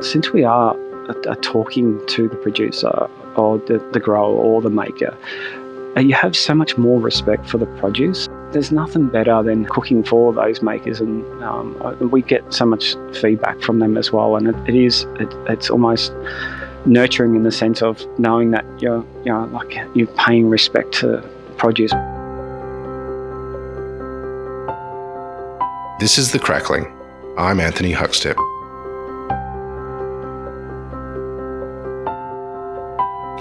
since we are, talking to the producer or the, the grower or the maker, uh, you have so much more respect for the produce. There's nothing better than cooking for those makers, and um, we get so much feedback from them as well. And it, it is, it, it's almost nurturing in the sense of knowing that you're, you know, like you're paying respect to produce. This is The Crackling. I'm Anthony Huckstep.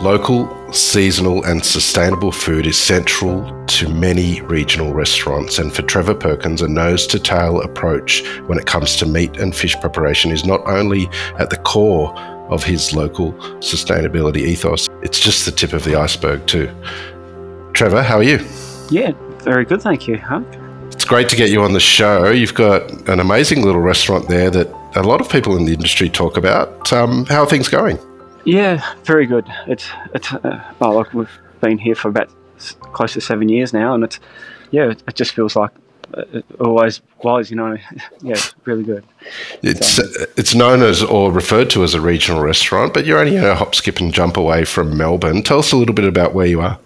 Local, seasonal, and sustainable food is central to many regional restaurants, and for Trevor Perkins, a nose to tail approach when it comes to meat and fish preparation is not only at the core of his local sustainability ethos, it's just the tip of the iceberg, too. Trevor, how are you? Yeah, very good, thank you, Huck. It's great to get you on the show. You've got an amazing little restaurant there that a lot of people in the industry talk about. Um, how are things going? Yeah, very good. It's it's uh, well, like we've been here for about close to seven years now, and it's yeah, it just feels like uh, it always was. You know, yeah, it's really good. It's so, it's known as or referred to as a regional restaurant, but you're only a hop, skip, and jump away from Melbourne. Tell us a little bit about where you are.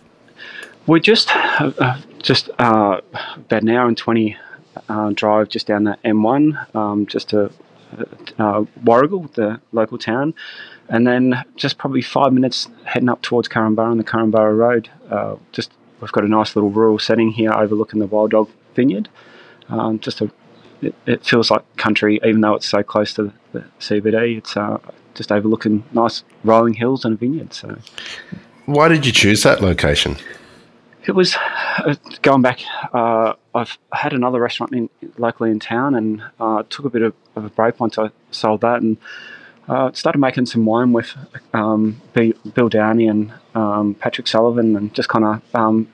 We're just uh, uh just uh, about an hour and twenty uh, drive just down the M1, um, just to uh, Warragul, the local town, and then just probably five minutes heading up towards Korumburra on the Korumburra Road. Uh, just we've got a nice little rural setting here overlooking the Wild Dog Vineyard. Um, just a, it, it, feels like country, even though it's so close to the CBD. It's uh, just overlooking nice rolling hills and a vineyard. So, why did you choose that location? It was uh, going back. Uh, I've had another restaurant in, locally in town, and uh, took a bit of, of, a break once I sold that, and uh, started making some wine with um, Bill Downie and um, Patrick Sullivan, and just kind of um,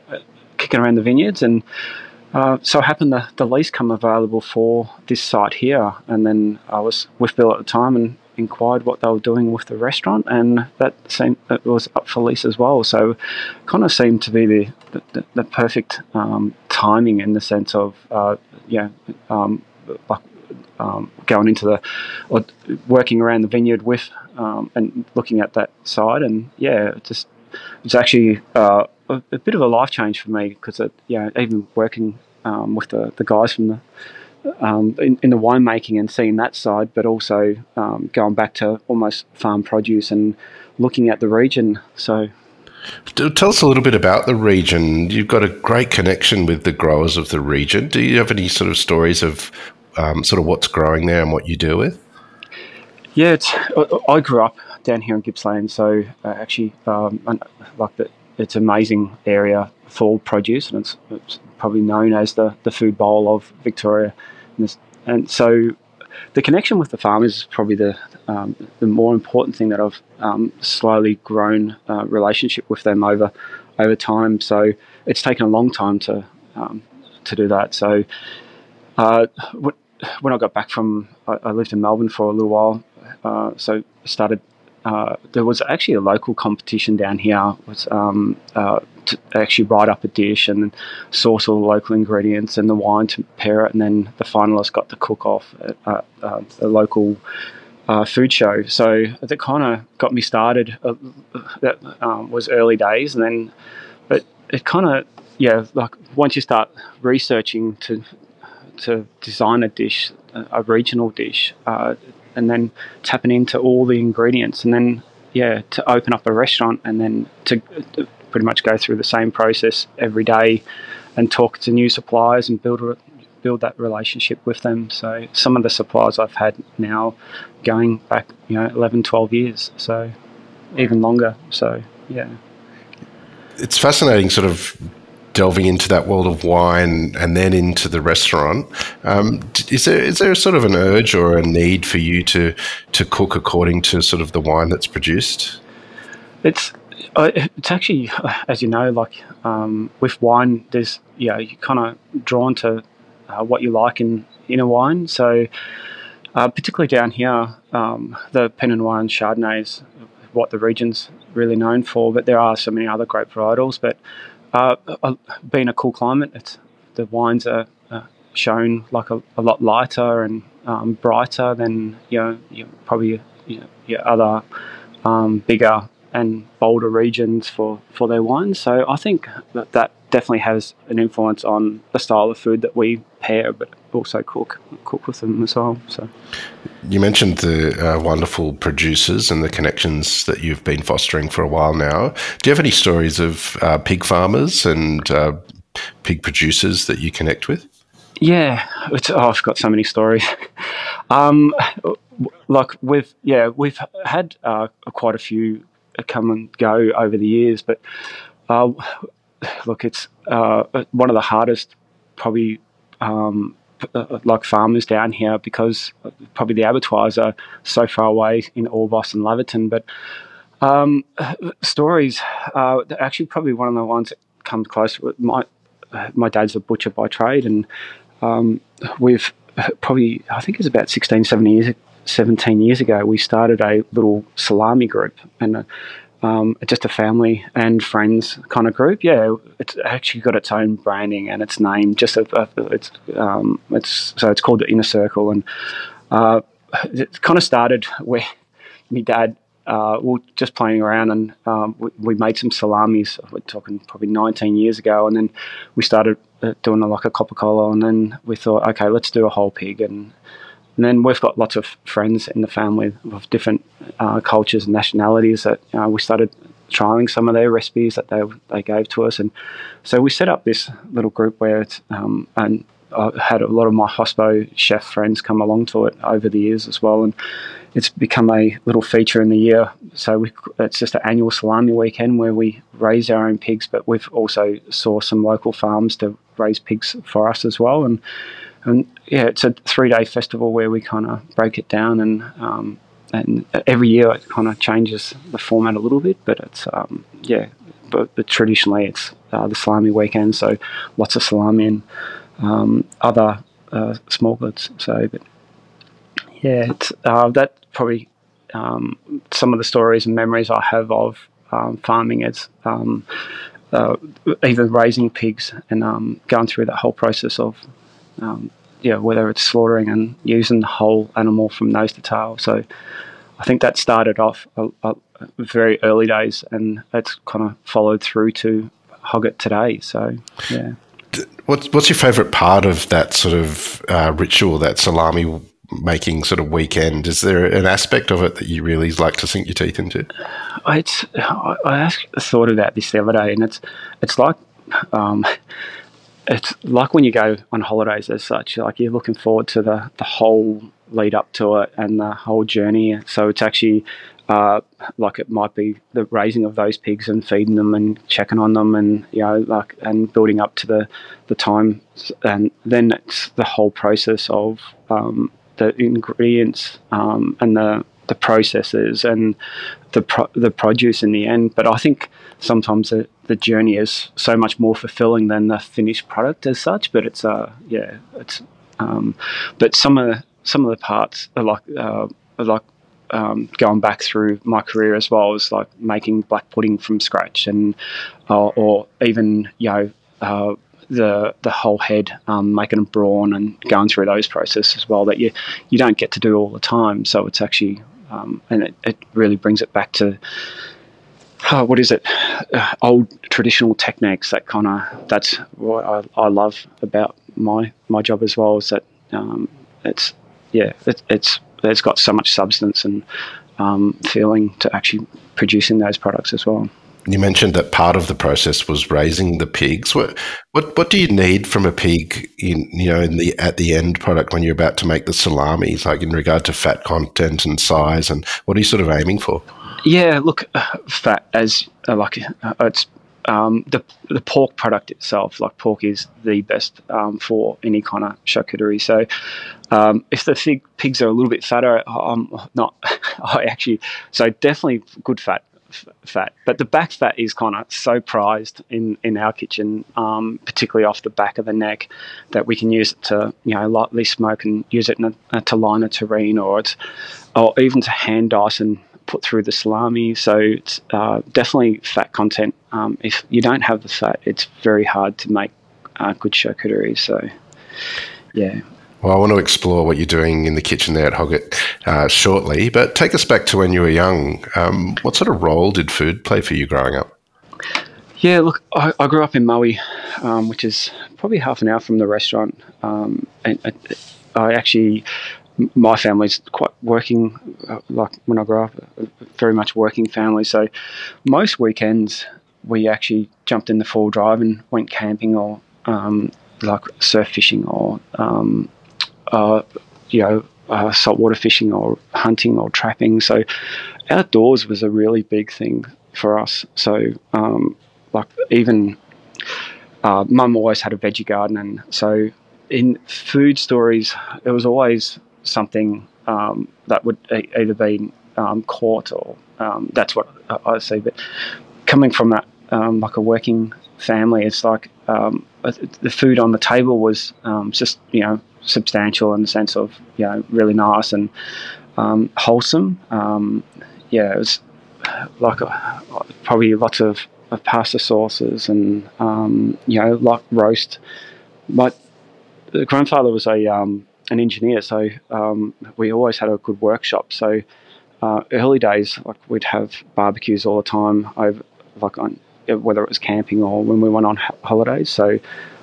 kicking around the vineyards. And uh, so happened the, the lease come available for this site here, and then I was with Bill at the time, and inquired what they were doing with the restaurant, and that seemed it was up for lease as well. So, kind of seemed to be the the, the perfect um, timing in the sense of uh, yeah, um, like um, going into the or working around the vineyard with um, and looking at that side, and yeah, it just it's actually uh, a, a, bit of a life change for me because yeah, even working um, with the, the guys from the um, in, in, the winemaking and seeing that side, but also um, going back to almost farm produce and looking at the region. So, tell us a little bit about the region. You've got a great connection with the growers of the region. Do you have any sort of stories of um, sort of what's growing there and what you deal with? Yeah, I grew up down here in Gippsland, so uh, actually, um, like the, it's an amazing area for produce, and it's, it's probably known as the, the food bowl of Victoria. And, and so the connection with the farmers is probably the um, the more important thing that I've um, slowly grown uh, relationship with them over over time. So it's taken a long time to um, to do that. So uh, when I got back from, I, I, lived in Melbourne for a little while. Uh, so started. Uh, there was actually a local competition down here. Was um, uh, to actually write up a dish and source all the local ingredients and the wine to pair it, and then the finalists got to cook off at uh, uh, a local uh, food show. So that kind of got me started. Uh, that um, was early days, and then, but it kind of yeah, like once you start researching to to design a dish, a regional dish, uh, and then tapping into all the ingredients, and then yeah, to open up a restaurant, and then to pretty much go through the same process every day and talk to new suppliers and build a, build that relationship with them. So some of the suppliers I've had now going back, you know, 11, 12 years, so even longer. So yeah. It's fascinating sort of delving into that world of wine and then into the restaurant. Um, is there is there sort of an urge or a need for you to to cook according to sort of the wine that's produced? It's uh, it's actually, uh, as you know, like um, with wine, there's yeah, you're kind of drawn to uh, what you like in in a wine. So, uh, particularly down here, um, the Pinot Noir and Chardonnay is what the region's really known for. But there are so many other great varietals. But uh, uh, being a cool climate, it's the wines are shown like a, a lot lighter and um, brighter than you know, probably you know, yeah, other um, bigger and bolder regions for, for their wines. So I think that that definitely has an influence on the style of food that we pair, but also cook cook with them as well. So you mentioned the uh, wonderful producers and the connections that you've been fostering for a while now. Do you have any stories of uh, pig farmers and uh, pig producers that you connect with? Yeah, oh, I've got so many stories. um, like we've yeah we've had uh, quite a few come and go over the years, but uh, look, it's uh, one of the hardest probably um, uh, like farmers down here because probably the abattoirs are so far away in Orbost and Laverton. But um, stories, uh, actually, probably one of the ones that comes close. My my dad's a butcher by trade, and um, we've probably I think it was about 16, 17 years, 17 years ago. We started a little salami group, and um, just a family and friends kind of group. Yeah, it's actually got its own branding and its name. Just a, a, it's um, it's so it's called the Inner Circle, and uh, it kind of started where my dad. Uh, we were just playing around and um, we, we, made some salamis. We're talking probably 19 years ago, and then we started uh, doing a, like a capocollo, and then we thought, okay, let's do a whole pig, and and then we've got lots of friends in the family of different uh, cultures and nationalities that uh, we started trialing some of their recipes that they they gave to us, and so we set up this little group where it's um, and I had a lot of my hospo chef friends come along to it over the years as well, and it's become a little feature in the year. So we, it's just an annual salami weekend where we raise our own pigs, but we've also sourced some local farms to raise pigs for us as well, and and yeah, it's a three day festival where we kind of break it down and um, and every year it kind of changes the format a little bit, but it's um, yeah, but, but, traditionally it's uh, the salami weekend, so lots of salami and um, other uh, small goods. So, but yeah, it's uh, that probably um, some of the stories and memories I have of um, farming. It's um, uh, even raising pigs and going through that whole process of um, yeah, whether it's slaughtering and using the whole animal from nose to tail. So I think that started off a, a very early days, and that's kind of followed through to Hogget today. So yeah. What's what's your favourite part of that sort of uh, ritual, that salami making sort of weekend? Is there an aspect of it that you really like to sink your teeth into? It's I, I thought about this the other day, and it's it's like um, it's like when you go on holidays as such, like you're looking forward to the, the whole lead up to it and the whole journey. So it's actually uh, like it might be the raising of those pigs and feeding them and checking on them and you know like and building up to the the time and then it's the whole process of um, the ingredients um, and the the processes and the pro- the produce in the end. But I think sometimes the, the journey is so much more fulfilling than the finished product as such. But it's uh yeah it's um, but some of the, some of the parts are like uh, are like um, going back through my career as well as like making black pudding from scratch and uh, or even you know. Uh, the the whole head, um, making a brawn and going through those processes as well that you you don't get to do all the time. So it's actually um, and it, it really brings it back to uh, what is it? Uh, old traditional techniques. That kind of that's what I, I, love about my my job as well. Is that um, it's yeah it, it's it's got so much substance and um, feeling to actually producing those products as well. You mentioned that part of the process was raising the pigs. What what what do you need from a pig in you know in the at the end product when you're about to make the salamis, like in regard to fat content and size, and what are you sort of aiming for? Yeah, look, uh, fat as uh, like uh, it's um, the the pork product itself. Like pork is the best um, for any kind of charcuterie. So um, if the fig, pigs are a little bit fatter, I'm not. I actually so definitely good fat fat. But the back fat is kind of so prized in, in our kitchen, um, particularly off the back of the neck, that we can use it to you know lightly smoke and use it a, to line a terrine or it's or even to hand dice and put through the salami. So it's uh, definitely fat content. Um, if you don't have the fat, it's very hard to make uh, good charcuterie. So yeah. Well, I want to explore what you're doing in the kitchen there at Hogget uh, shortly, but take us back to when you were young. Um, what sort of role did food play for you growing up? Yeah, look, I, I grew up in Maui, um, which is probably half an hour from the restaurant. Um, and I, I, actually, my family's quite working, uh, like when I grew up, very much working family. So most weekends we actually jumped in the full drive and went camping or um, like surf fishing or um, uh, you know uh, saltwater fishing or hunting or trapping. So outdoors was a really big thing for us. So um, like even uh, mum always had a veggie garden, and so in food stories, it was always something um, that would either be um, caught or um, that's what I see. But coming from that, um, like a working family, it's like um, the food on the table was just you know substantial in the sense of you know really nice and wholesome. yeah, it was like a, probably lots of of pasta sauces and um, you know like roast. My grandfather was a um, an engineer, so um, we always had a good workshop. So uh, early days, like we'd have barbecues all the time over like on whether it was camping or when we went on holidays. So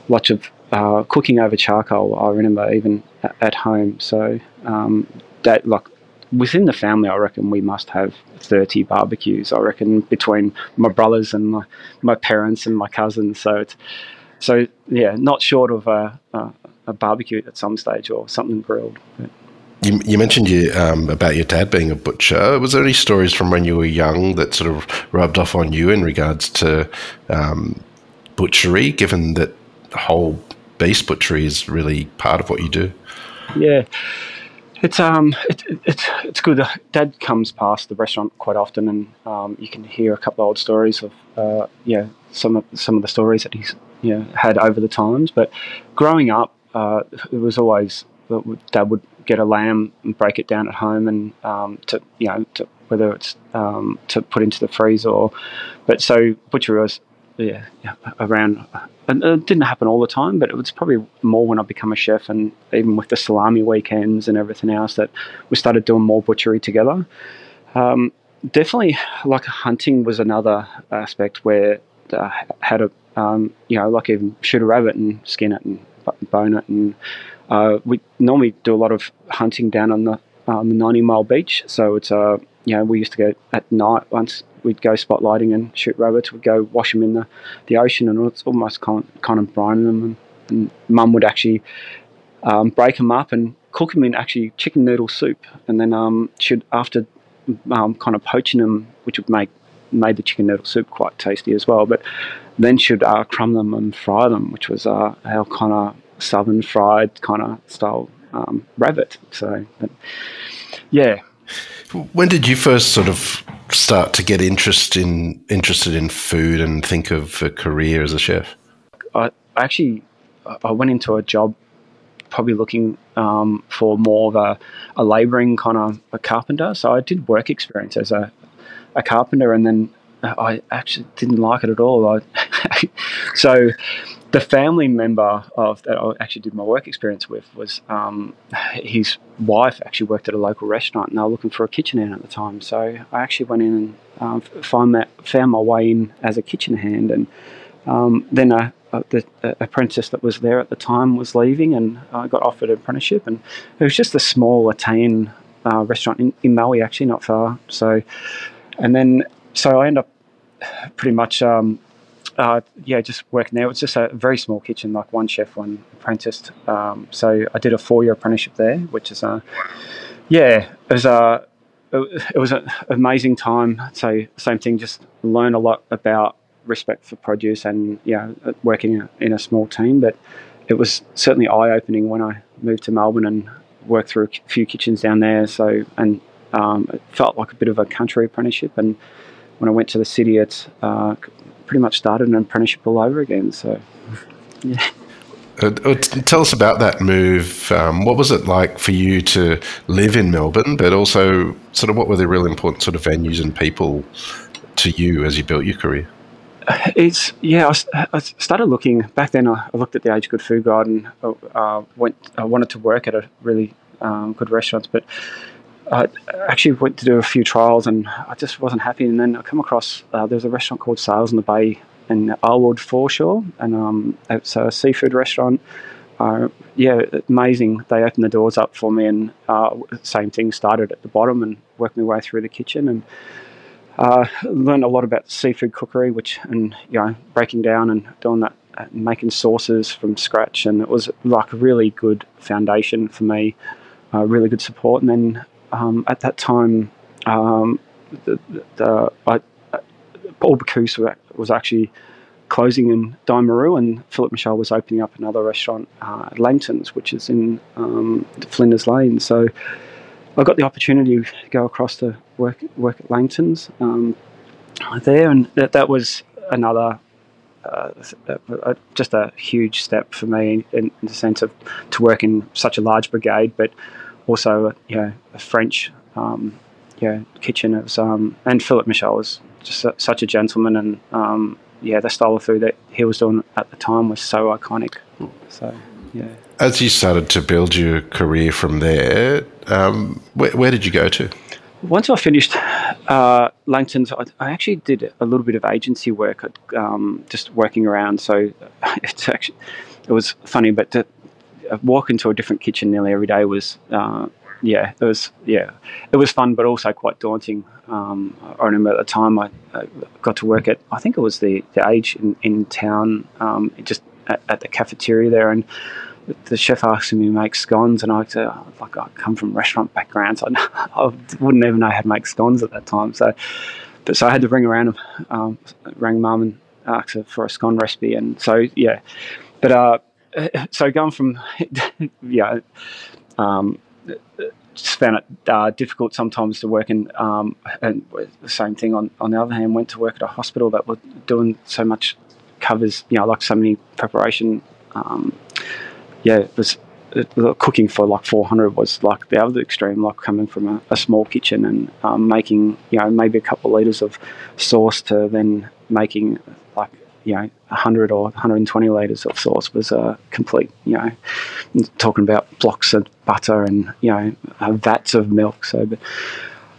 lots of uh, cooking over charcoal. I remember even at home. So um, that like within the family, I reckon we must have 30 barbecues. I reckon between my brothers and my, my parents and my cousins. So it's so yeah, not short of a, a, a barbecue at some stage or something grilled. But. You, you, mentioned you, um, about your dad being a butcher. Was there any stories from when you were young that sort of rubbed off on you in regards to um, butchery, given that the whole beast butchery is really part of what you do? Yeah. It's um, it, it, it's it's good. Dad comes past the restaurant quite often, and um, you can hear a couple of old stories of uh, yeah, some of some of the stories that he's you know, had over the times. But growing up, uh, it was always that Dad would get a lamb and break it down at home, and um, to you know, to, whether it's um, to put into the freezer or, but so butchery was yeah, around and it didn't happen all the time, but it was probably more when I become a chef, and even with the salami weekends and everything else, that we started doing more butchery together. Um, definitely, like hunting was another aspect where I had a um, you know like even shoot a rabbit and skin it and bone it, and uh, we normally do a lot of hunting down on the um, 90 mile beach. So it's uh, you know we used to go at night once we'd go spotlighting and shoot rabbits. We'd go wash them in the, the ocean, and it's almost kind of, kind of brining them. And, and Mum would actually um, break them up and cook them in actually chicken noodle soup, and then um, should after um, kind of poaching them, which would make made the chicken noodle soup quite tasty as well. But then should uh, crumb them and fry them, which was uh, our kind of southern fried kind of style um, rabbit. So, but, yeah. When did you first sort of start to get interest in interested in food and think of a career as a chef? I actually I went into a job probably looking um, for more of a, a labouring kind of a carpenter. So I did work experience as a, a carpenter, and then I actually didn't like it at all. I, so the family member of that I actually did my work experience with was um, his wife actually worked at a local restaurant and they were looking for a kitchen hand at the time. So I actually went in and um, find that, found my way in as a kitchen hand. And um, then a, a, the apprentice that was there at the time was leaving and I got offered an apprenticeship. And it was just a small Italian uh, restaurant in, in Maui, actually, not far. So, and then, so I ended up pretty much um, uh, yeah, just working there. It was just a very small kitchen, like one chef, one apprentice. Um, so I did a four-year apprenticeship there, which is a yeah, it was a it was an amazing time. So same thing, just learn a lot about respect for produce and yeah, working in a small team. But it was certainly eye-opening when I moved to Melbourne and worked through a few kitchens down there. So and um, it felt like a bit of a country apprenticeship and when I went to the city, it uh, pretty much started an apprenticeship all over again. So, yeah. Uh, uh tell us about that move. Um, what was it like for you to live in Melbourne, but also sort of what were the real important sort of venues and people to you as you built your career? It's yeah. I, I, started looking back then. I, looked at the Age Good Food Guide and uh, went. I wanted to work at a really um, good restaurants, but I actually went to do a few trials and I just wasn't happy. And then I come across uh, there was a restaurant called Sails in the Bay in Elwood Foreshore, and um, it's a seafood restaurant. Uh, yeah, amazing. They opened the doors up for me, and uh, same thing. Started at the bottom and worked my way through the kitchen, and uh, learned a lot about seafood cookery, which and you know breaking down and doing that, uh, making sauces from scratch, and it was like a really good foundation for me, uh, really good support. And then um, at that time, um, the, the, I, Paul Bocuse was actually closing in Daimaru, and Philippe Mouchel was opening up another restaurant uh, at Langton's, which is in um, Flinders Lane. So I got the opportunity to go across to work work at Langton's um, there, and that that was another. Uh, just a huge step for me in, in, the sense of to work in such a large brigade, but also you know a French um, yeah kitchen. It was, um, and Philippe Mouchel was just a, such a gentleman, and um, yeah, the style of food that he was doing at the time was so iconic. So yeah. As you started to build your career from there, um, where, where, did you go to? Once I finished uh, Langton's, I, I, actually did a little bit of agency work, um, just working around. So it's actually it was funny, but to walk into a different kitchen nearly every day was uh, yeah, it was yeah, it was fun, but also quite daunting. Um, I remember at the time I, I, got to work at I think it was the, the Age in, in town, um, just at, at, the cafeteria there, and the chef asked me to make scones, and I said, like I come from restaurant background, so I, I, wouldn't even know how to make scones at that time. So, but so I had to ring around, um, rang mum and asked her for a scone recipe, and so yeah, but uh, so going from yeah. Um, just found it uh, difficult sometimes to work in. Um, and the same thing on, on the other hand, went to work at a hospital that was doing so much covers, you know, like so many preparation. Um, yeah, it was cooking for like 400 was like the other extreme, like coming from a, a small kitchen and um, making, you know, maybe a couple of litres of sauce to then making you know 100 or 120 litres of sauce was a complete you know talking about blocks of butter and you know uh, vats of milk. So but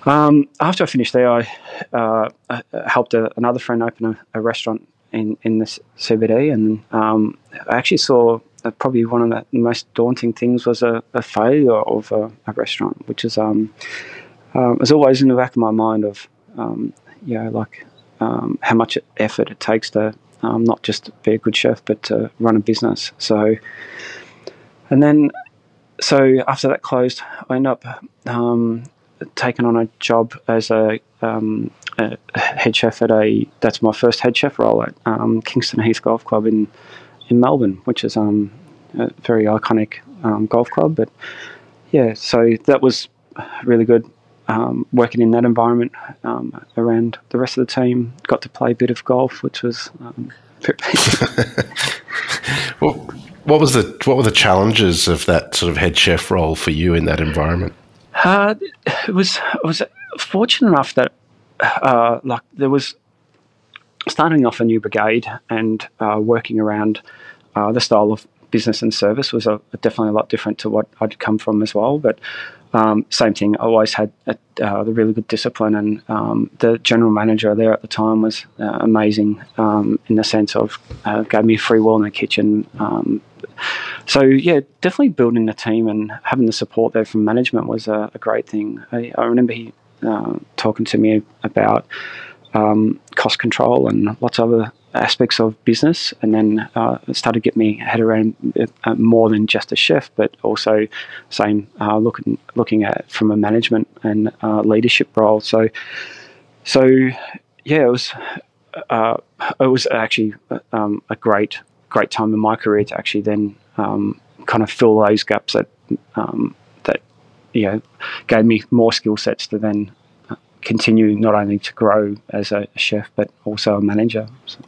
um, after I finished there I uh, helped a, another friend open a, a, restaurant in, in the CBD and um, I actually saw probably one of the most daunting things was a, a failure of a, a, restaurant which is um, um, was always in the back of my mind of um, you know like um, how much effort it takes to um, not just be a good chef, but to run a business. So, and then, so after that closed, I ended up um, taking on a job as a, um, a, head chef at a. That's my first head chef role at um, Kingston Heath Golf Club in in Melbourne, which is um, a very iconic um, golf club. But yeah, so that was really good um, working in that environment um, around the rest of the team. Got to play a bit of golf, which was. Um, well, what was the what were the challenges of that sort of head chef role for you in that environment? Uh, it was I was fortunate enough that uh, like there was starting off a new brigade and uh, working around uh, the style of business and service was a, definitely a lot different to what I'd come from as well. But um, same thing. I always had a, uh, the really good discipline, and um, the general manager there at the time was uh, amazing um, in the sense of uh, gave me free will in the kitchen. Um, so yeah, definitely building the team and having the support there from management was a, a great thing. I, I remember he uh, talking to me about um, cost control and lots of other aspects of business, and then uh, started to get me head around uh, more than just a chef, but also same uh, looking looking at from a management and uh, leadership role. So, so yeah, it was uh, it was actually um, a great great time in my career to actually then um, kind of fill those gaps that um, that you know gave me more skill sets to then continue not only to grow as a chef but also a manager. So.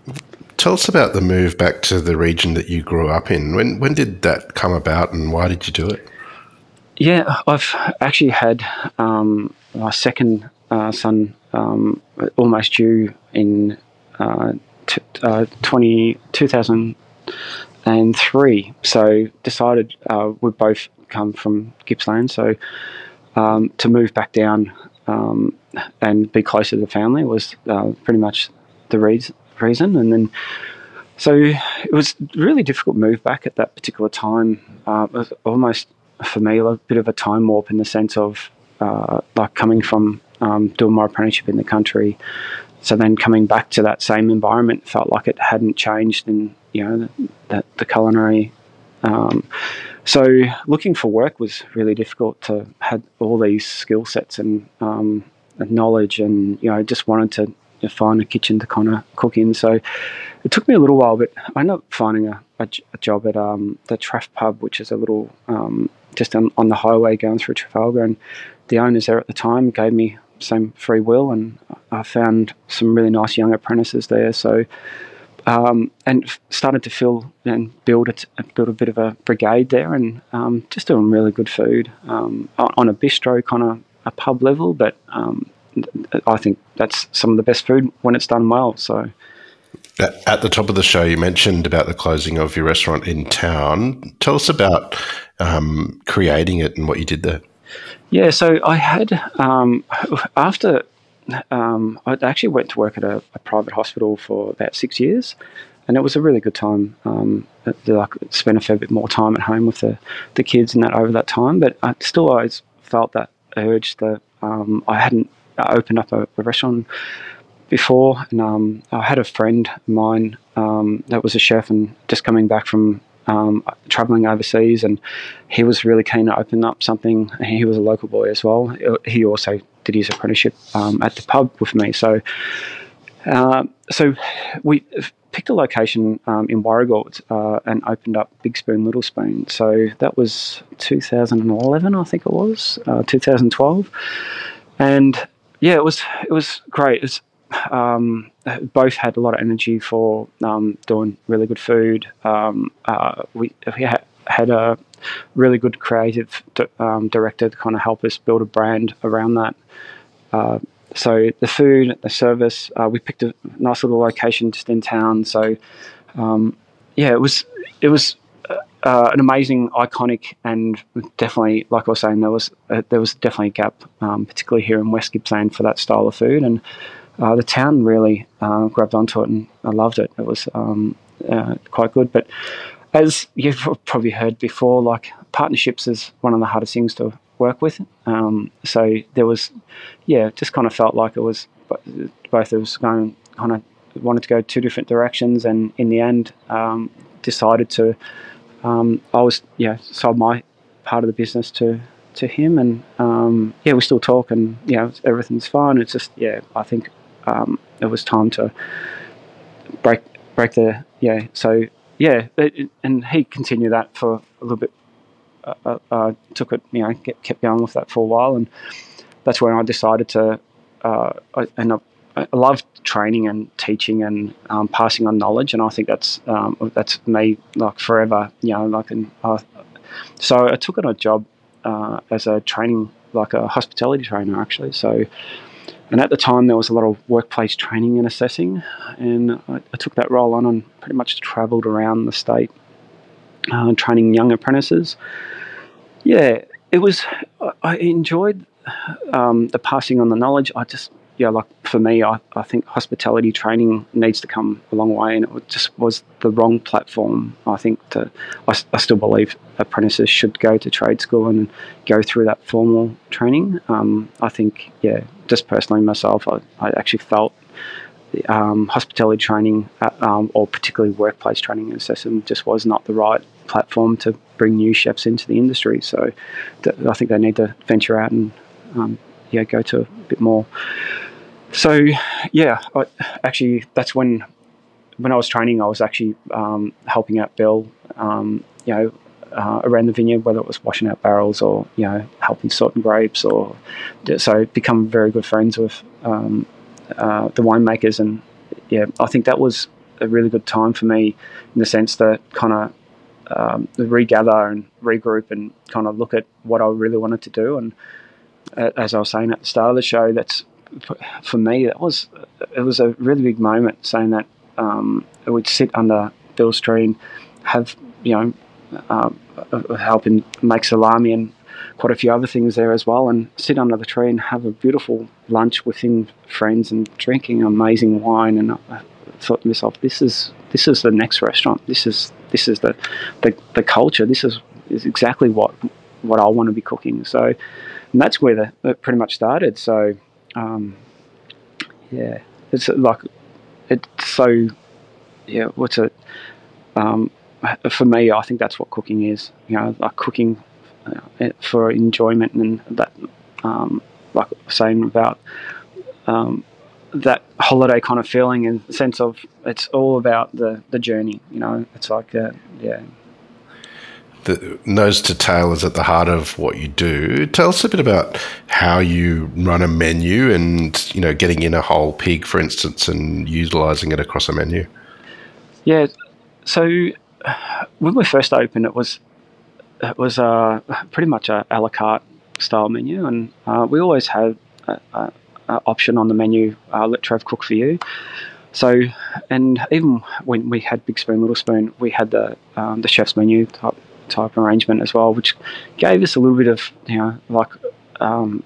Tell us about the move back to the region that you grew up in. When when did that come about, and why did you do it? Yeah, I've actually had um, my second uh, son um, almost due in uh, t- uh, 20, 2003. So decided uh, we both come from Gippsland, so um, to move back down um, and be closer to the family was uh, pretty much the re- reason. And then, so it was really difficult move back at that particular time. Uh, it was almost for me a bit of a time warp in the sense of uh, like coming from um, doing my apprenticeship in the country. So then coming back to that same environment felt like it hadn't changed in you know the, the culinary. Um, so looking for work was really difficult to had all these skill sets and, um, knowledge, and you know just wanted to you know, find a kitchen to kind of cook in. So it took me a little while, but I ended up finding a, a, a job at um, the Traff Pub, which is a little um, just on, on the highway going through Trafalgar, and the owners there at the time gave me some free will, and I found some really nice young apprentices there. So, um, and started to fill and build a, build a bit of a brigade there, and um, just doing really good food um, on a bistro kind of a pub level. But um, I think that's some of the best food when it's done well. So. At the top of the show, you mentioned about the closing of your restaurant in town. Tell us about um, creating it and what you did there. Yeah, so I had um, after um, I actually went to work at a, a, private hospital for about six years, and it was a really good time. Um, like spent a fair bit more time at home with the, the kids and that over that time, but I still always felt that urge that um, I hadn't opened up a, a restaurant before, and um, I had a friend of mine um, that was a chef and just coming back from um, traveling overseas, and he was really keen to open up something. He was a local boy as well. He also did his apprenticeship um, at the pub with me. So, uh, so we picked a location um, in Warragul uh, and opened up Big Spoon, Little Spoon. So that was 2011, I think it was, uh, 2012, and yeah, it was it was great. It's um, both had a lot of energy for um, doing really good food. Um, uh, we, we ha- had a really good creative um, director to kind of help us build a brand around that. Uh, so the food, the service, uh, we picked a nice little location just in town. So um, yeah, it was it was uh, an amazing, iconic, and definitely, like I was saying, there was uh, there was definitely a gap, um, particularly here in West Gippsland, for that style of food. And uh, the town really uh, grabbed onto it and I loved it. It was um, uh, quite good. But as you've probably heard before, like partnerships is one of the hardest things to work with. Um, so there was, yeah, just kind of felt like it was both of us going kind of wanted to go two different directions, and in the end, um, decided to. Um, I was yeah sold my part of the business to to him, and um, yeah, we still talk, and you know everything's fine. It's just yeah, I think um, it was time to break break the yeah. So yeah, and he continued that for a little bit. Uh, uh, uh, took it, you know, kept going with that for a while, and that's when I decided to. Uh, I, and I, I love training and teaching and um, passing on knowledge, and I think that's um, that's me like forever. You know, like and uh, so I took on a job uh, as a training, like a hospitality trainer, actually. So and at the time, there was a lot of workplace training and assessing, and I, I took that role on and pretty much travelled around the state uh, training young apprentices. Yeah, it was. I, enjoyed um, the passing on the knowledge. I just yeah, like for me, I, I think hospitality training needs to come a long way, and it just was the wrong platform. I think to, I, I still believe apprentices should go to trade school and go through that formal training. Um, I think, yeah, just personally myself, I, I actually felt um, hospitality training, at, um, or particularly workplace training and assessment, just was not the right platform to bring new chefs into the industry. So th- I think they need to venture out and um, yeah, go to a bit more so yeah, I, actually that's when when I was training, I was actually um, helping out Bill, um, you know, uh, around the vineyard, whether it was washing out barrels or you know helping sorting grapes, or so become very good friends with um, uh, the winemakers, and yeah, I think that was a really good time for me in the sense that kind of um, regather and regroup and kind of look at what I really wanted to do, and as I was saying at the start of the show, that's for me, that was it was a really big moment saying that um, we'd sit under Bill's tree and have you know uh, helping make salami and quite a few other things there as well, and sit under the tree and have a beautiful lunch within friends and drinking amazing wine. And I thought to myself, this is this is the next restaurant. This is this is the the, the culture. This is is exactly what what I want to be cooking. So, and that's where the, it pretty much started. So, um, yeah, it's like it's so yeah. What's it? Um, for me, I think that's what cooking is. You know, like cooking uh, for enjoyment and that, um, like saying about um, that holiday kind of feeling and sense of it's all about the the journey. You know, it's like uh, yeah. The nose to tail is at the heart of what you do. Tell us a bit about how you run a menu, and you know, getting in a whole pig, for instance, and utilizing it across a menu. Yeah, so when we first opened, it was it was uh, pretty much a, a la carte style menu, and uh, we always had a, a, a, option on the menu. Uh, let Trev cook for you. So, and even when we had Big Spoon, Little Spoon, we had the um, the chef's menu type type arrangement as well, which gave us a little bit of you know like um,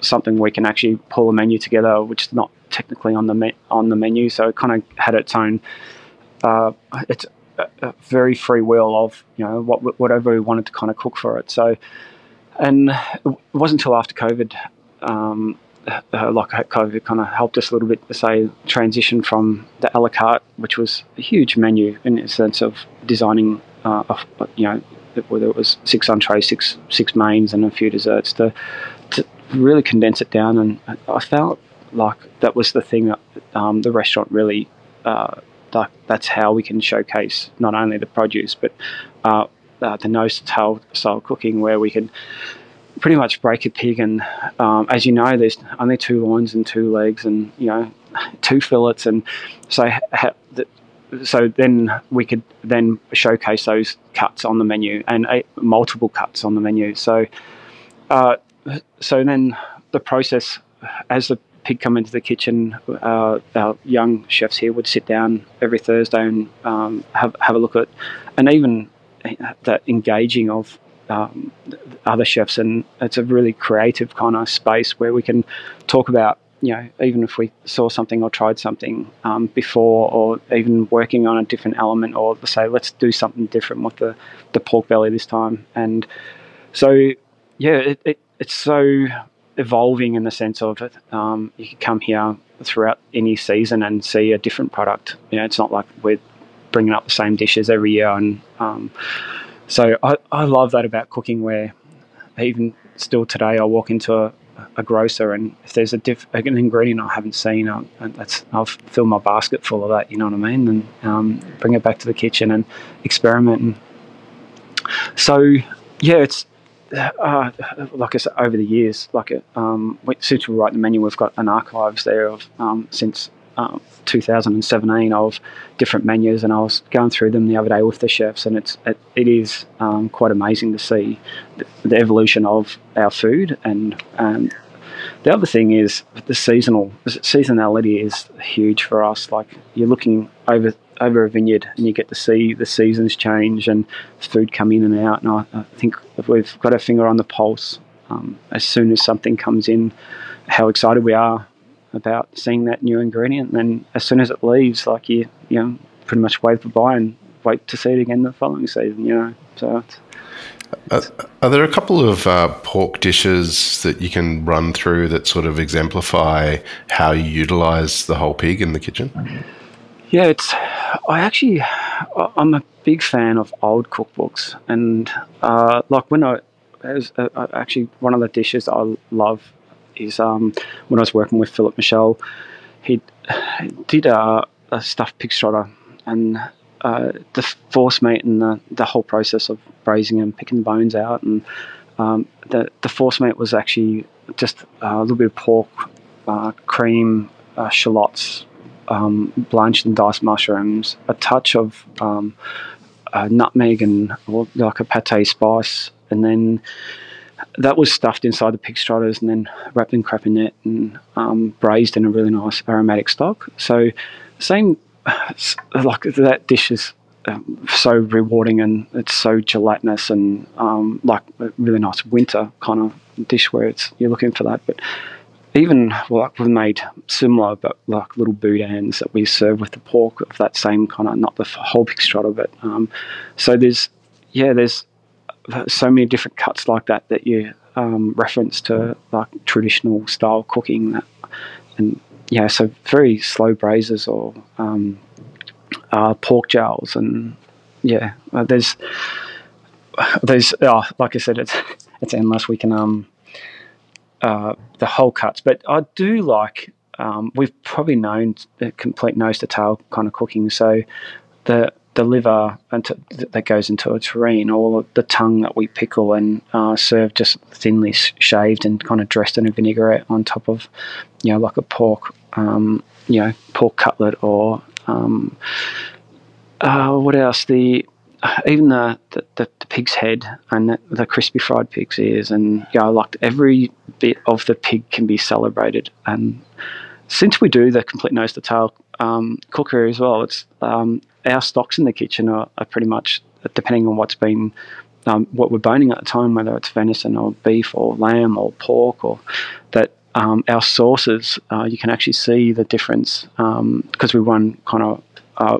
something we can actually pull a menu together, which is not technically on the me- on the menu. So it kind of had its own. Uh, it's a very free will of you know what, whatever we wanted to kind of cook for it. So, and it wasn't until after COVID, um, uh, like COVID kind of helped us a little bit to say transition from the a la carte, which was a huge menu in the sense of designing, uh, you know, whether it was six entrees, six six mains, and a few desserts to to really condense it down. And I felt like that was the thing that um, the restaurant really uh, that, that's how we can showcase not only the produce but uh, uh, the nose to tail style cooking where we can pretty much break a pig and um, as you know there's only two loins and two legs and you know two fillets and so ha- so then we could then showcase those cuts on the menu and uh, multiple cuts on the menu so uh, so then the process as the pig come into the kitchen, uh, our young chefs here would sit down every Thursday and um, have have a look at, and even that engaging of um, other chefs, and it's a really creative kind of space where we can talk about. You know, even if we saw something or tried something um, before, or even working on a different element, or say, let's do something different with the, the pork belly this time. And so, yeah, it, it, it's so evolving in the sense of um, you can come here throughout any season and see a different product. You know, it's not like we're bringing up the same dishes every year. And um, so I, I love that about cooking where even still today I walk into a, a grocer and if there's a diff, an ingredient I haven't seen, I'll, that's, I'll fill my basket full of that, you know what I mean? And um, bring it back to the kitchen and experiment. And so, yeah, it's uh, like I said, over the years, like um, since we write the menu, we've got an archives there of um, since um, 2017 of different menus, and I was going through them the other day with the chefs, and it's it, it is um, quite amazing to see the, the, evolution of our food. And um, the other thing is the seasonal seasonality is huge for us. Like you're looking over over a vineyard and you get to see the seasons change and food come in and out. And I, I think we've got our finger on the pulse um, as soon as something comes in, how excited we are about seeing that new ingredient. And then as soon as it leaves, like you, you know, pretty much wave goodbye and wait to see it again the following season, you know. So uh, are there a couple of uh, pork dishes that you can run through that sort of exemplify how you utilize the whole pig in the kitchen? Yeah, it's. I actually, I'm a big fan of old cookbooks, and uh, like when I, was, uh, actually one of the dishes I love is um, when I was working with Philippe Mouchel, he did a, a stuffed pig trotter, and uh, the force meat and the, the whole process of braising and picking the bones out, and um, the the force meat was actually just a little bit of pork, uh, cream, uh, shallots, um, blanched and diced mushrooms, a touch of um, nutmeg and like a pate spice, and then that was stuffed inside the pig trotters and then wrapped in crepinette and um, braised in a really nice aromatic stock. So, same like that dish is um, so rewarding and it's so gelatinous and um, like a really nice winter kind of dish where it's you're looking for that. But even well, like we've made similar, but like little boudins that we serve with the pork of that same kind of not the whole pig strata, but um, so there's yeah, there's so many different cuts like that that you um, reference to like traditional style cooking that, and yeah, so very slow braises or um, uh, pork jowls and yeah, uh, there's there's oh, like I said, it's it's endless. We can um uh, the whole cuts, but I do like. Um, we've probably known the complete nose to tail kind of cooking. So the the liver that goes into a terrine, or the tongue that we pickle and uh, serve just thinly shaved and kind of dressed in a vinaigrette on top of, you know, like a pork, um, you know, pork cutlet or um, uh, what else? The even the, the, the, pig's head and the, the, crispy fried pig's ears and yeah, I like every bit of the pig can be celebrated. And since we do the complete nose to tail um, cookery as well, it's um, our stocks in the kitchen are, are, pretty much depending on what's been um, what we're boning at the time, whether it's venison or beef or lamb or pork or that. Um, our sauces, uh, you can actually see the difference because um, we run kind of uh,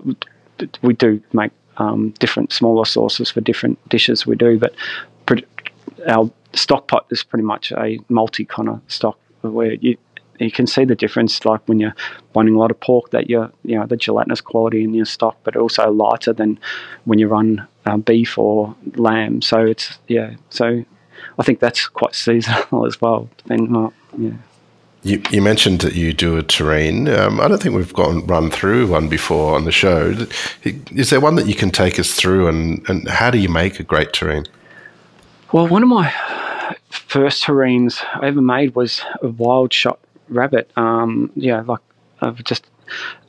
we do make um, different smaller sauces for different dishes we do, but our stock pot is pretty much a multi kind of stock where you you can see the difference like when you're running a lot of pork that you're you know the gelatinous quality in your stock but also lighter than when you run uh, beef or lamb so it's yeah so I think that's quite seasonal as well depending on yeah you, you, mentioned that you do a terrine. Um, I don't think we've gone run through one before on the show. Is there one that you can take us through, and, and how do you make a great terrine? Well, one of my first terrines I ever made was a wild shot rabbit. Um, yeah, like I've just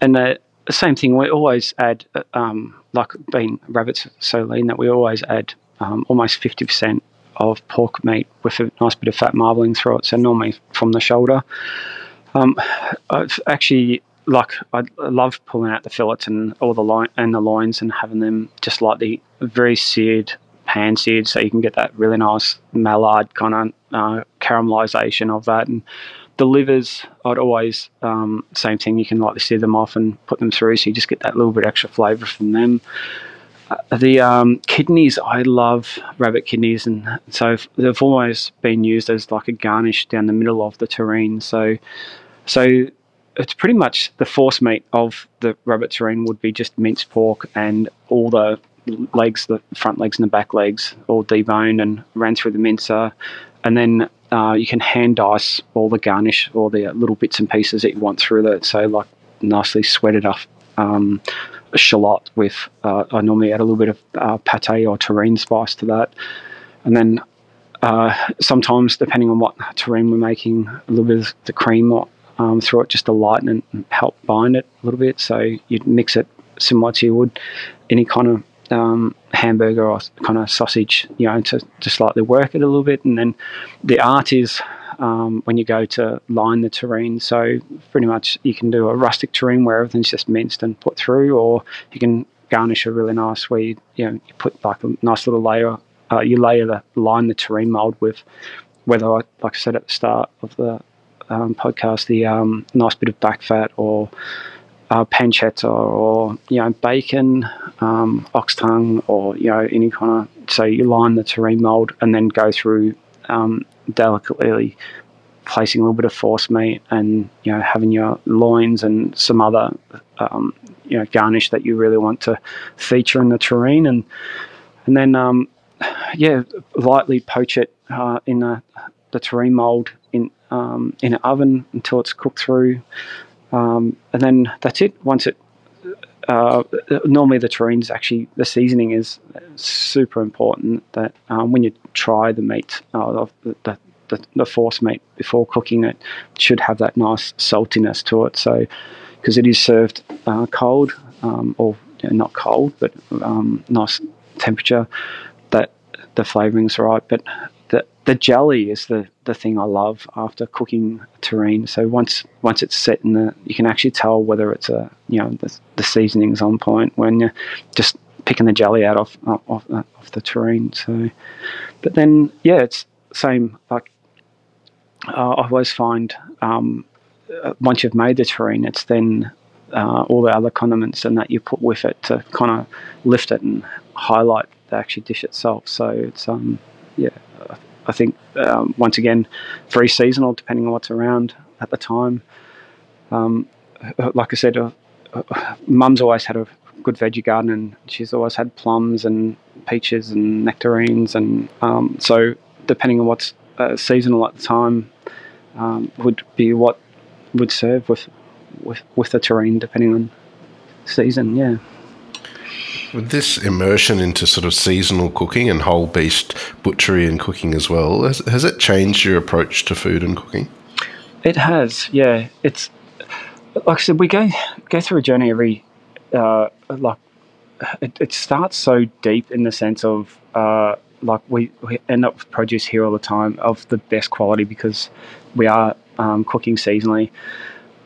and the, the, same thing. We always add, um, like being rabbits so lean that we always add um, almost fifty percent of pork meat with a nice bit of fat marbling through it. So normally from the shoulder. Um, I've actually like I love pulling out the fillets and all the line and the loins and having them just like the very seared pan seared, so you can get that really nice Maillard kind of uh, caramelization of that. And the livers, I'd always um, same thing. You can lightly sear them off and put them through, so you just get that little bit extra flavour from them. Uh, the um, kidneys, I love rabbit kidneys, and so they've always been used as like a garnish down the middle of the terrine. So, so it's pretty much the force meat of the rabbit terrine would be just minced pork and all the legs, the front legs and the back legs, all deboned and ran through the mincer, and then uh, you can hand dice all the garnish, all the little bits and pieces that you want through that. So like nicely sweated up. Um, shallot with, uh, I normally add a little bit of uh, pate or terrine spice to that. And then uh, sometimes, depending on what terrine we're making, a little bit of the cream or, um, through it just to lighten it and help bind it a little bit. So you'd mix it similar to you would any kind of um, hamburger or kind of sausage, you know, to, to slightly work it a little bit. And then the art is um, when you go to line the terrine. So pretty much you can do a rustic terrine where everything's just minced and put through, or you can garnish a really nice where you, you know you put like a nice little layer. Uh, you layer the line the terrine mold with whether like I said at the start of the um, podcast, the um, nice bit of back fat or uh, pancetta or you know bacon, um, ox tongue, or you know any kind of. So you line the terrine mold and then go through um, delicately placing a little bit of force meat and you know having your loins and some other um, you know garnish that you really want to feature in the terrine and and then um, yeah lightly poach it uh, in the, the terrine mold in um, in an oven until it's cooked through um, and then that's it once it uh, normally the terrines actually the seasoning is super important that um, when you try the meat uh, the, the, the force meat before cooking it should have that nice saltiness to it. So, because it is served uh, cold um, or you know, not cold, but um, nice temperature, that the flavoring's right. But the the jelly is the, the thing I love after cooking terrine. So once once it's set in the, you can actually tell whether it's a you know the, the seasoning's on point when you're just picking the jelly out of off, off the terrine. So, but then yeah, it's same like uh, I always find um, uh, once you've made the terrine, it's then uh, all the other condiments and that you put with it to kind of lift it and highlight the actual dish itself. So it's um yeah I think um, once again, very seasonal depending on what's around at the time. Um, like I said, uh, uh, Mum's always had a good veggie garden, and she's always had plums and peaches and nectarines, and um, so depending on what's uh, seasonal at the time, um, would be what would serve with with with the terrine depending on season. Yeah. With this immersion into sort of seasonal cooking and whole beast butchery and cooking as well, has, has it changed your approach to food and cooking? It has, yeah. It's like I said, we go go through a journey every uh, like it, it, starts so deep in the sense of uh, like we, we end up with produce here all the time of the best quality because we are um, cooking seasonally.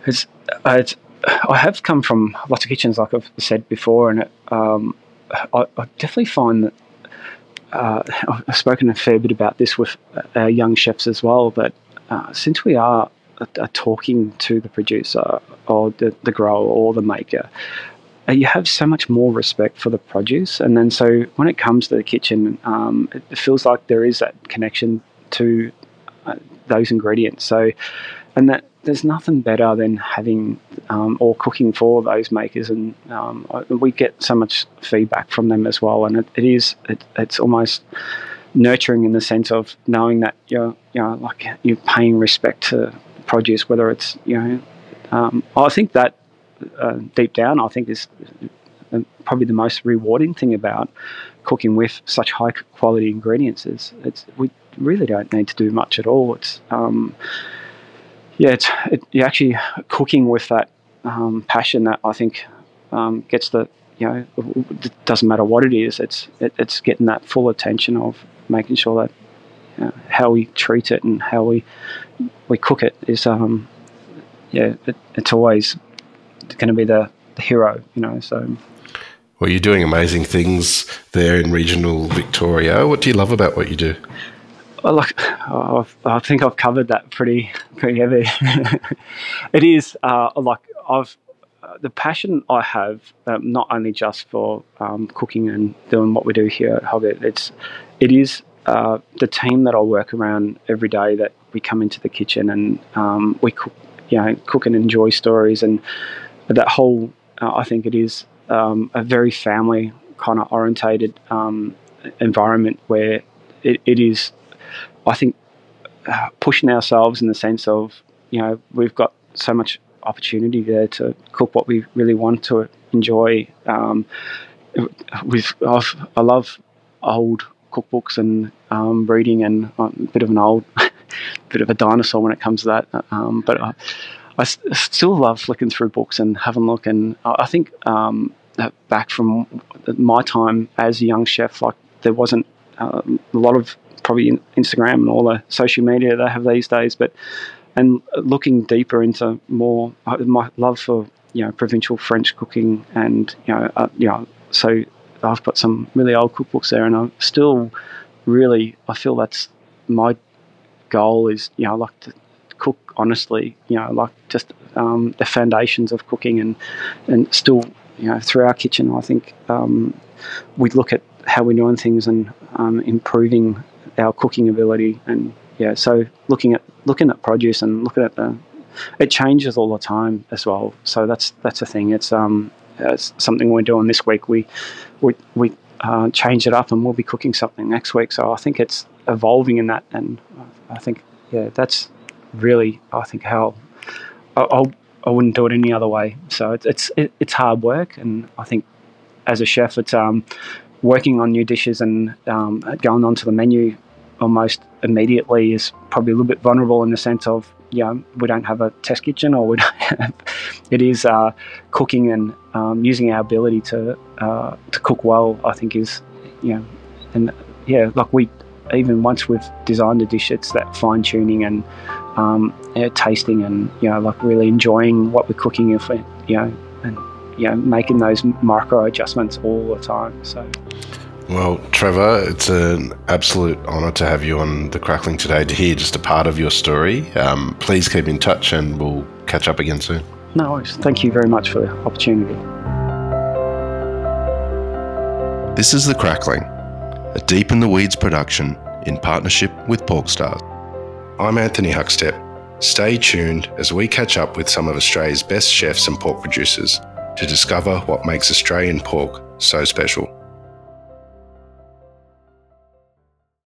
It's, uh, it's I have come from lots of kitchens, like I've said before, and it, um, I, I, definitely find that uh, I've spoken a fair bit about this with our young chefs as well. But uh, since we are, are, talking to the producer or the, the grower or the maker, uh, you have so much more respect for the produce, and then so when it comes to the kitchen, um, it feels like there is that connection to uh, those ingredients. So, and that there's nothing better than having um, or cooking for those makers, and um, we get so much feedback from them as well. And it, it is it, it's almost nurturing in the sense of knowing that you're you know like you're paying respect to produce, whether it's you know. Um, I think that uh, deep down, I think is uh, probably the most rewarding thing about cooking with such high quality ingredients is it's we really don't need to do much at all. It's um, yeah, it's it, you're actually cooking with that um, passion that I think um, gets the you know it doesn't matter what it is. It's it, it's getting that full attention of making sure that you know, how we treat it and how we we cook it is um yeah it, it's always going to be the, the hero you know so. Well, you're doing amazing things there in regional Victoria. What do you love about what you do? Well, look, oh, I think I've covered that pretty pretty heavy. it is uh, like I've uh, the passion I have um, not only just for um, cooking and doing what we do here at Hogget. It's it is uh, the team that I work around every day. That we come into the kitchen and um, we cook, you know, cook and enjoy stories and that whole. Uh, I think it is um, a very family kind of orientated um, environment where it, it is I think uh, pushing ourselves in the sense of you know we've got so much opportunity there to cook what we really want to enjoy. Um, with I've, i love old cookbooks and um, reading, and I'm a bit of an old, bit of a dinosaur when it comes to that. Um, but I, I, still love flicking through books and having a look. And I think um, back from my time as a young chef, like there wasn't um, a lot of probably Instagram and all the social media they have these days. But and looking deeper into more my love for you know provincial French cooking and you know uh, you know so I've got some really old cookbooks there, and I'm still really I feel that's my goal is you know like to cook honestly, you know like just um, the foundations of cooking and and still you know through our kitchen I think um, we look at how we're doing things and um, improving our cooking ability and yeah so looking at looking at produce and looking at the it changes all the time as well. So that's that's the thing. It's um it's something we're doing this week. We we we uh, change it up and we'll be cooking something next week. So I think it's evolving in that and I think yeah that's really I think how I, I'll, I wouldn't do it any other way. So it's it's it's hard work and I think as a chef it's um working on new dishes and um, going onto the menu almost immediately is probably a little bit vulnerable in the sense of you know we don't have a test kitchen or we don't have, it is uh, cooking and um, using our ability to uh, to cook well I think is you know and yeah like we even once we've designed the dish, it's that fine tuning and um, tasting and you know like really enjoying what we're cooking. If we, you know you know making those micro adjustments all the time. So. Well, Trevor, it's an absolute honour to have you on the Crackling today to hear just a part of your story. Um, please keep in touch and we'll catch up again soon. No worries. Thank you very much for the opportunity. This is The Crackling, a Deep in the Weeds production in partnership with Porkstars. I'm Anthony Huckstep. Stay tuned as we catch up with some of Australia's best chefs and pork producers to discover what makes Australian pork so special.